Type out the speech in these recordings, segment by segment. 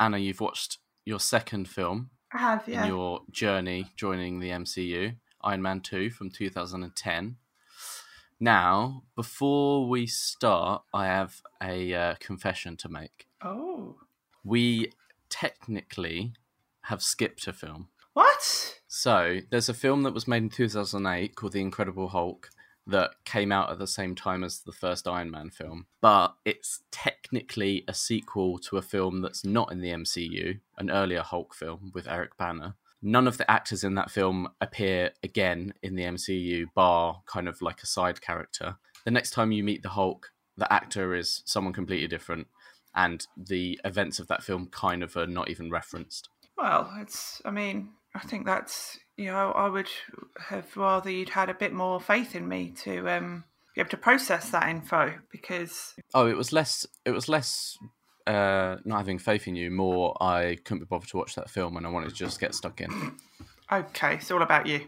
Anna, you've watched your second film I have, yeah. in your journey joining the MCU, Iron Man 2 from 2010. Now, before we start, I have a uh, confession to make. Oh. We technically have skipped a film. What? So, there's a film that was made in 2008 called The Incredible Hulk that came out at the same time as the first Iron Man film, but it's technically a sequel to a film that's not in the MCU, an earlier Hulk film with Eric Bana. None of the actors in that film appear again in the MCU, bar kind of like a side character. The next time you meet the Hulk, the actor is someone completely different, and the events of that film kind of are not even referenced. Well, it's, I mean, I think that's, you know, I would have rather you'd had a bit more faith in me to um, be able to process that info because, Oh, it was less. It was less. Uh, not having faith in you. More, I couldn't be bothered to watch that film, and I wanted to just get stuck in. okay, it's all about you.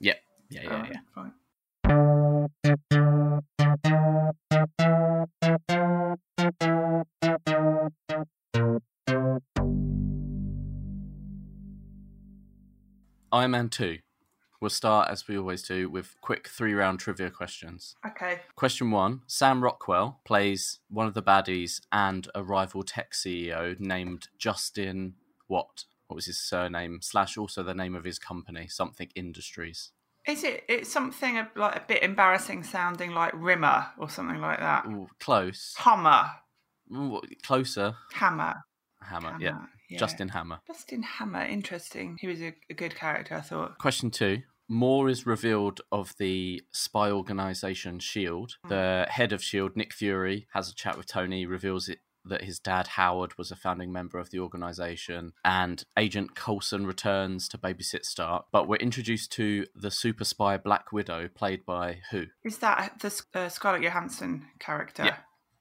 Yeah, yeah, yeah, Alright, yeah. Fine. Iron Man Two. We'll start as we always do with quick three-round trivia questions. Okay. Question one: Sam Rockwell plays one of the baddies and a rival tech CEO named Justin. What? What was his surname? Slash also the name of his company, something Industries. Is it, it's something a- like a bit embarrassing sounding like Rimmer or something like that? Ooh, close. Hummer. Ooh, closer. Hammer. Hammer. Hammer, yeah. Justin Hammer. Justin Hammer, interesting. He was a, a good character, I thought. Question two. More is revealed of the spy organization SHIELD. E The head of SHIELD, Nick Fury, has a chat with Tony, reveals it that his dad Howard was a founding member of the organization, and Agent Coulson returns to babysit Stark. But we're introduced to the super spy Black Widow, played by who? Is that the uh, Scarlett Johansson character? Yeah,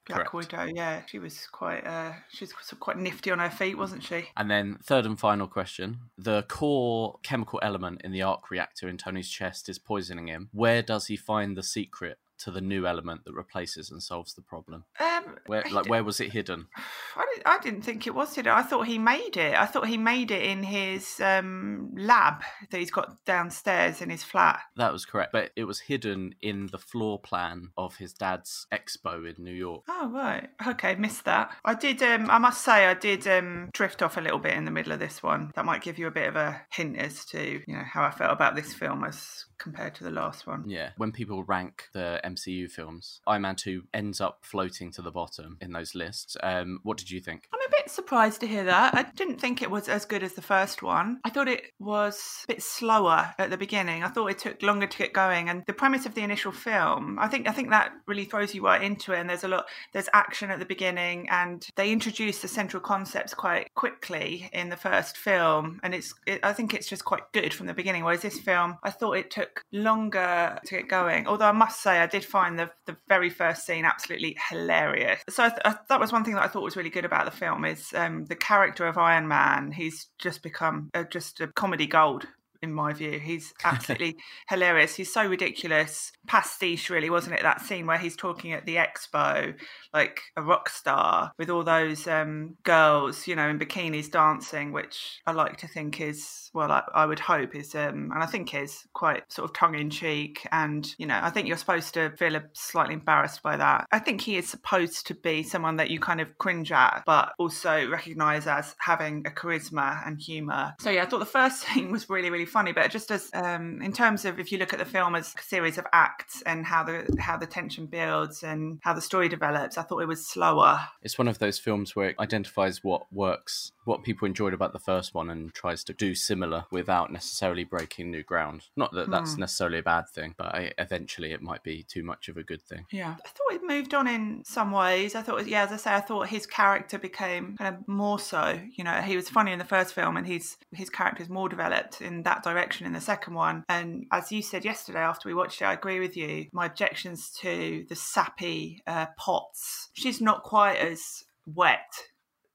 Black correct. Widow. Yeah, she was quite. Uh, she was quite nifty on her feet, wasn't she? And then, third and final question the core chemical element in the arc reactor in Tony's chest is poisoning him. Where does he find the secret to the new element that replaces and solves the problem? Um, Where, like, where was it hidden? I didn't, I didn't think it was hidden. I thought he made it. I thought he made it in his um, lab that he's got downstairs in his flat. That was correct, but it was hidden in the floor plan of his dad's expo in New York. Oh right, okay, missed that. I did. Um, I must say, I did um, drift off a little bit in the middle of this one. That might give you a bit of a hint as to you know how I felt about this film as compared to the last one. Yeah, when people rank the MCU films, Iron Man 2 ends up floating to the bottom in those lists. Um, what did you think? I'm a bit surprised to hear that. I didn't think it was as good as the first one. I thought it was a bit slower at the beginning. I thought it took longer to get going. And the premise of the initial film, I think I think that really throws you right into it. And there's a lot there's action at the beginning and they introduce the central concepts quite quickly in the first film. And it's it, I think it's just quite good from the beginning. Whereas this film, I thought it took longer to get going. Although I must say I did find the the very first scene absolutely hilarious. So I th- I, that was one thing that I thought was really good about the film is um, the character of Iron Man. He's just become uh, just a comedy gold. In my view, he's absolutely hilarious. He's so ridiculous, pastiche, really, wasn't it? That scene where he's talking at the expo like a rock star with all those um, girls, you know, in bikinis dancing, which I like to think is, well, I, I would hope is, um, and I think is quite sort of tongue in cheek. And, you know, I think you're supposed to feel a, slightly embarrassed by that. I think he is supposed to be someone that you kind of cringe at, but also recognize as having a charisma and humor. So, yeah, I thought the first scene was really, really funny, but just as, um, in terms of if you look at the film as a series of acts and how the, how the tension builds and how the story develops, I thought it was slower. It's one of those films where it identifies what works, what people enjoyed about the first one, and tries to do similar without necessarily breaking new ground. Not that that's necessarily a bad thing, but I, eventually it might be too much of a good thing. Yeah. I thought it moved on in some ways. I thought, yeah, as I say, I thought his character became kind of more so. You know, he was funny in the first film, and he's his character is more developed in that direction in the second one. And as you said yesterday after we watched it, I agree with you. My objections to the sappy uh. She's not quite as wet.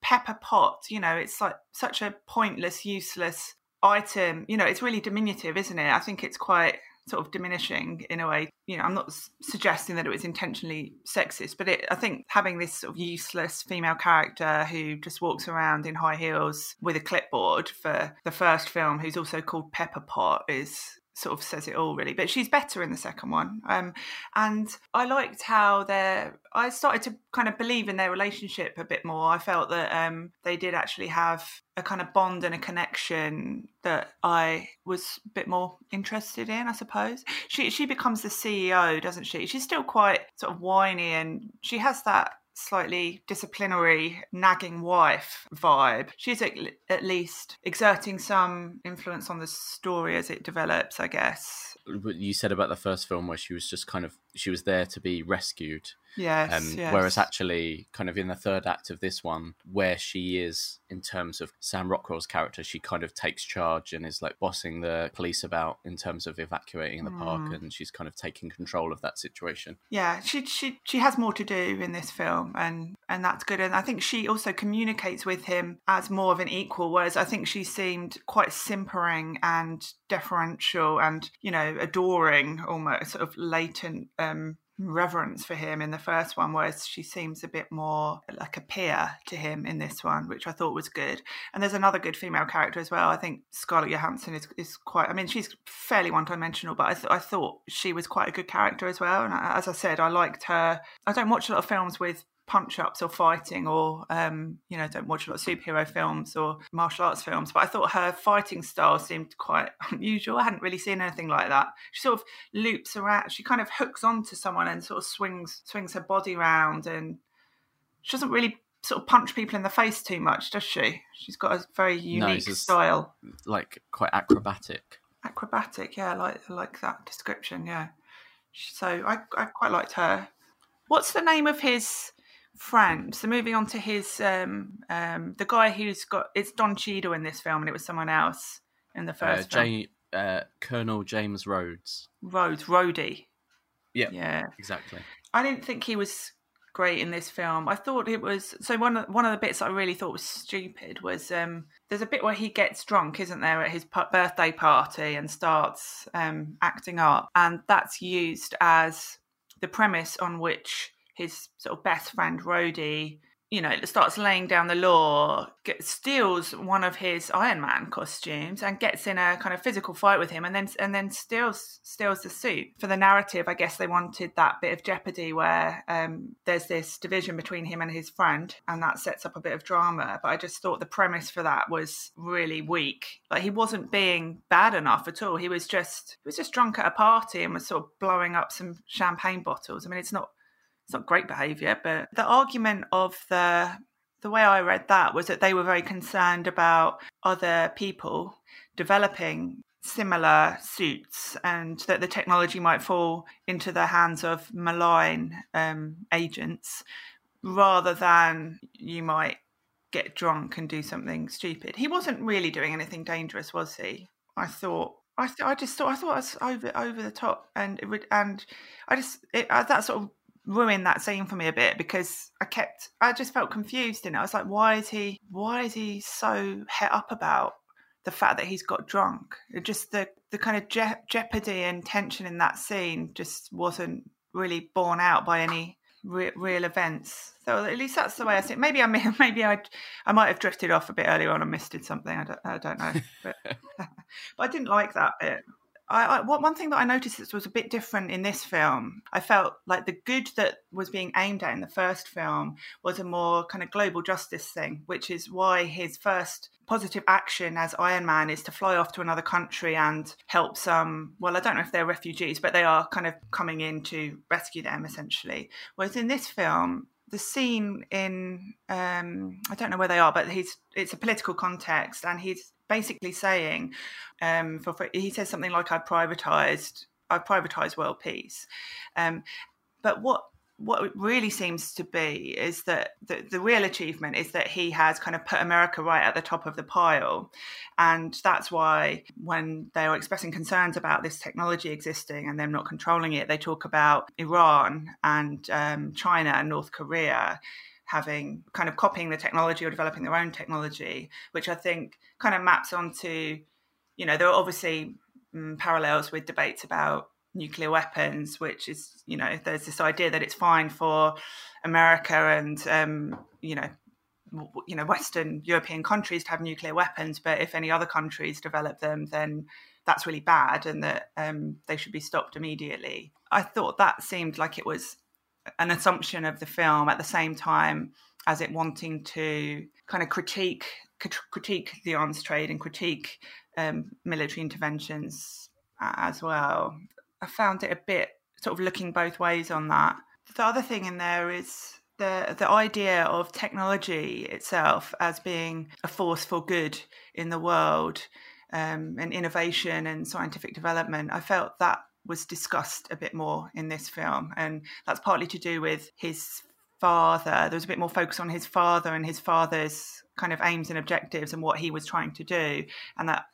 Pepper Pot, you know, it's like such a pointless, useless item. You know, it's really diminutive, isn't it? I think it's quite sort of diminishing in a way. You know, I'm not suggesting that it was intentionally sexist, but it, I think having this sort of useless female character who just walks around in high heels with a clipboard for the first film, who's also called Pepper Pot, is sort of says it all really but she's better in the second one. Um, and i liked how they're i started to kind of believe in their relationship a bit more. I felt that um, they did actually have a kind of bond and a connection that i was a bit more interested in i suppose. She she becomes the ceo doesn't she? She's still quite sort of whiny and she has that slightly disciplinary, nagging wife vibe. She's at, least exerting some influence on the story as it develops, I guess. What you said about the first film, where she was just kind of she was there to be rescued, Yes, um, yes, Whereas actually, kind of in the third act of this one, where she is in terms of Sam Rockwell's character, she kind of takes charge and is like bossing the police about in terms of evacuating the mm. park, and she's kind of taking control of that situation. Yeah, she she she has more to do in this film, and and that's good. And I think she also communicates with him as more of an equal, whereas I think she seemed quite simpering and deferential and you know adoring, almost sort of latent um, reverence for him in the first one, whereas she seems a bit more like a peer to him in this one, which I thought was good. And there's another good female character as well. I think Scarlett Johansson is, is quite, I mean, she's fairly one dimensional, but I, th- I thought she was quite a good character as well. And as I said, I liked her. I don't watch a lot of films with punch ups or fighting or um, you know don't watch a lot of superhero films or martial arts films but i thought her fighting style seemed quite unusual. I hadn't really seen anything like that. She sort of loops around she kind of hooks onto someone and sort of swings swings her body around and she doesn't really sort of punch people in the face too much does she? She's got a very unique no, style. like quite acrobatic. Acrobatic yeah like like that description yeah. So I, I quite liked her. What's the name of his friend. So moving on to his um, um, the guy who's got it's Don Cheadle in this film, and it was someone else in the uh, first. Uh, J- uh, Colonel James Rhodes. Rhodes, Rhodey. Yeah, yeah, exactly. I didn't think he was great in this film. I thought it was so one of one of the bits I really thought was stupid was um, there's a bit where he gets drunk, isn't there, at his birthday party and starts um, acting up, and that's used as the premise on which his sort of best friend Rhodey, you know, starts laying down the law, steals one of his Iron Man costumes and gets in a kind of physical fight with him, and then and then steals steals the suit. For the narrative, I guess they wanted that bit of jeopardy where um, there's this division between him and his friend, and that sets up a bit of drama. But I just thought the premise for that was really weak. Like he wasn't being bad enough at all. He was just he was just drunk at a party and was sort of blowing up some champagne bottles. I mean, it's not it's not great behavior, but the argument of the the way I read that was that they were very concerned about other people developing similar suits and that the technology might fall into the hands of malign um, agents rather than you might get drunk and do something stupid. He wasn't really doing anything dangerous, was he? I thought. I, th- I just thought I thought I was over over the top, and it would, and I just it, uh, that sort of ruined that scene for me a bit because I kept I just felt confused and I was like, why is he why is he so het up about the fact that he's got drunk? Just the the kind of je- jeopardy and tension in that scene just wasn't really borne out by any re- real events. So at least that's the way I see it. Maybe I maybe I I might have drifted off a bit earlier on and missed something. I don't, I don't know, but but I didn't like that bit. I, I, one thing that I noticed was a bit different in this film. I felt like the good that was being aimed at in the first film was a more kind of global justice thing, which is why his first positive action as Iron Man is to fly off to another country and help some. Well, I don't know if they're refugees, but they are kind of coming in to rescue them essentially. Whereas in this film, the scene in um, I don't know where they are, but he's it's a political context, and he's basically saying, um, for, for, he says something like, "I privatized, I privatized world peace," um, but what what really seems to be is that the, the real achievement is that he has kind of put America right at the top of the pile. And that's why when they are expressing concerns about this technology existing and them not controlling it, they talk about Iran and um, China and North Korea having kind of copying the technology or developing their own technology, which I think kind of maps onto, you know, there are obviously um, parallels with debates about nuclear weapons, which is, you know, there's this idea that it's fine for America and, um, you know, you know, Western European countries to have nuclear weapons, but if any other countries develop them, then that's really bad, and that um, they should be stopped immediately. I thought that seemed like it was an assumption of the film at the same time as it wanting to kind of critique critique the arms trade and critique um, military interventions as well. I found it a bit sort of looking both ways on that. The other thing in there is the the idea of technology itself as being a force for good in the world um, and innovation and scientific development. I felt that was discussed a bit more in this film, and that's partly to do with his father. There was a bit more focus on his father and his father's kind of aims and objectives and what he was trying to do, and that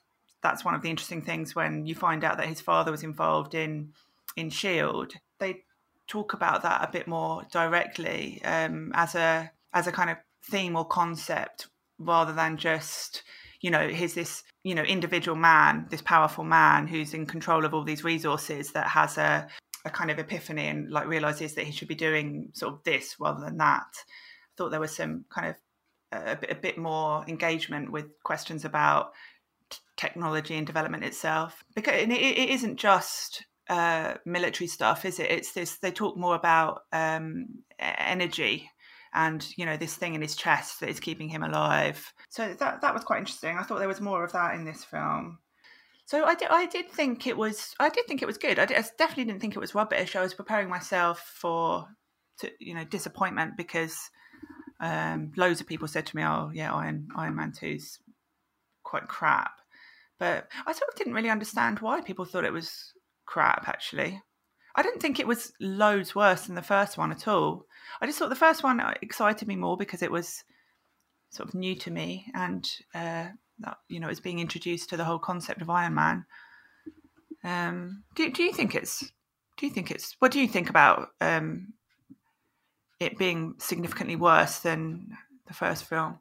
that's one of the interesting things when you find out that his father was involved in in Shield. They talk about that a bit more directly um, as a as a kind of theme or concept rather than just you know here's this you know individual man this powerful man who's in control of all these resources that has a a kind of epiphany and like realizes that he should be doing sort of this rather than that. I thought there was some kind of a, a bit more engagement with questions about technology and development itself because it, it isn't just uh, military stuff, is it? It's this. They talk more about um, energy and you know this thing in his chest that is keeping him alive. So that that was quite interesting. I thought there was more of that in this film. So I did, I did think it was I did think it was good. I, did, I definitely didn't think it was rubbish. I was preparing myself for to, you know disappointment because um, loads of people said to me, "Oh yeah, Iron Iron Man 2's quite crap," but I sort of didn't really understand why people thought it was crap. Actually, I didn't think it was loads worse than the first one at all. I just thought the first one excited me more because it was sort of new to me and uh, you know is being introduced to the whole concept of Iron Man. Um, do do you think it's do you think it's what do you think about um, it being significantly worse than the first film?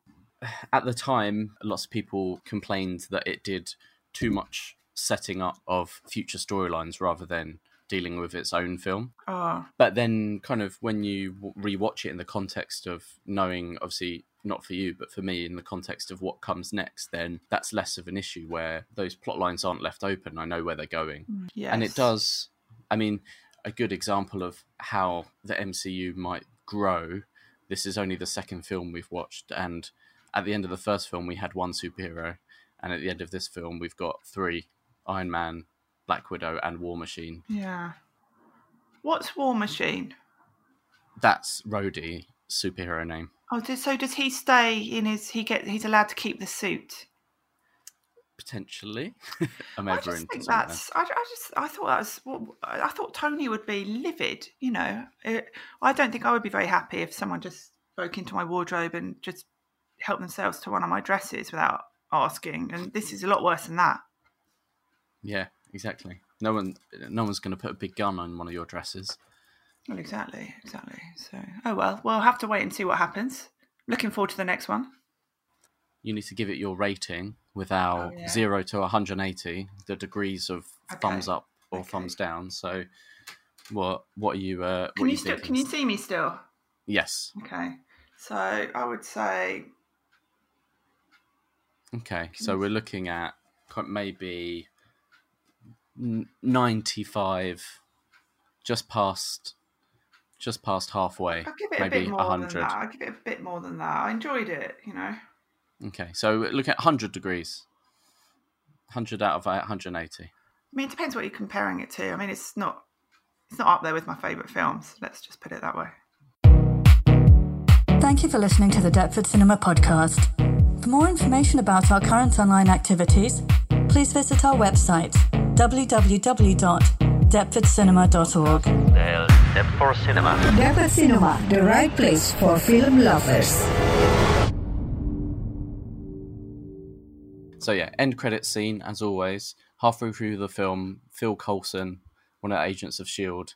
At the time, lots of people complained that it did too much setting up of future storylines rather than dealing with its own film. Oh. But then, kind of, when you rewatch it in the context of knowing, obviously, not for you, but for me, in the context of what comes next, then that's less of an issue where those plot lines aren't left open. I know where they're going. Mm, yes. And it does, I mean, a good example of how the MCU might grow. This is only the second film we've watched. And at the end of the first film, we had one superhero. And at the end of this film, we've got three Iron Man, Black Widow, and War Machine. Yeah. What's War Machine? That's Rhodey superhero name. Oh, so does he stay in his? He get he's allowed to keep the suit. Potentially, I'm I ever just into think that's. I, I just I thought that was. Well, I thought Tony would be livid. You know, it, I don't think I would be very happy if someone just broke into my wardrobe and just helped themselves to one of my dresses without asking. And this is a lot worse than that. Yeah, exactly. No one, no one's going to put a big gun on one of your dresses. Well, exactly, exactly. So, oh well, we'll have to wait and see what happens. Looking forward to the next one. You need to give it your rating without Oh, yeah. zero to 180, the degrees of Okay, thumbs up or okay. thumbs down. So, what what are you? Uh, Can are you still? Can you see me still? Yes. Okay. So I would say Okay. So we're looking at maybe 95, just past, just past halfway. I'll give it a maybe bit more 100. than that. I'll give it a bit more than that. I enjoyed it. You know. Okay. So look at 100 degrees. 100 out of 180. I mean, it depends what you're comparing it to. I mean, it's not. It's not up there with my favourite films. Let's just put it that way. Thank you for listening to the Deptford Cinema Podcast. For more information about our current online activities, please visit our website www.deptfordcinema.org. del Deptford Cinema. Depot Cinema, the right place for film lovers. So yeah, end credit scene as always. Halfway through the film, Phil Coulson, one of the agents of Shield,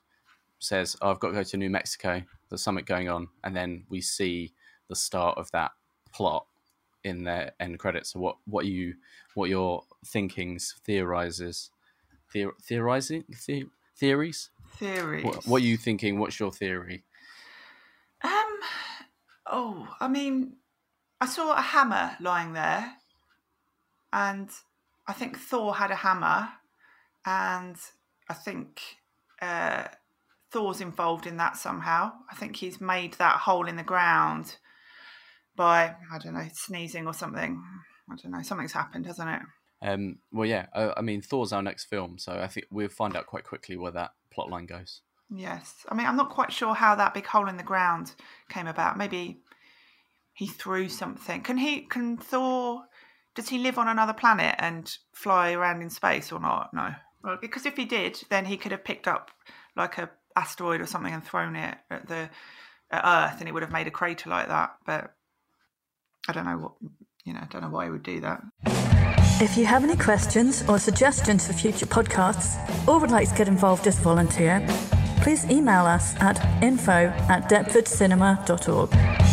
says, oh, "I've got to go to New Mexico. There's something going on," and then we see the start of that plot in their end credits. So what what you what your thinkings theorizes theor- theorizing the- theories. Theories. What, what are you thinking? What's your theory? Um. Oh, I mean, I saw a hammer lying there, and I think Thor had a hammer, and I think uh, Thor's involved in that somehow. I think he's made that hole in the ground by I don't know sneezing or something. I don't know. Something's happened, hasn't it? Um, well, yeah, I, I mean, Thor's our next film, so I think we'll find out quite quickly where that plot line goes. Yes. I mean, I'm not quite sure how that big hole in the ground came about. Maybe he threw something. Can he? Can Thor? Does he live on another planet and fly around in space or not? No. Well, because if he did, then he could have picked up like a asteroid or something and thrown it at the at Earth, and it would have made a crater like that. But I don't know what you know. I don't know why he would do that. If you have any questions or suggestions for future podcasts, or would like to get involved as a volunteer, please email us at info at deptfordcinema.org.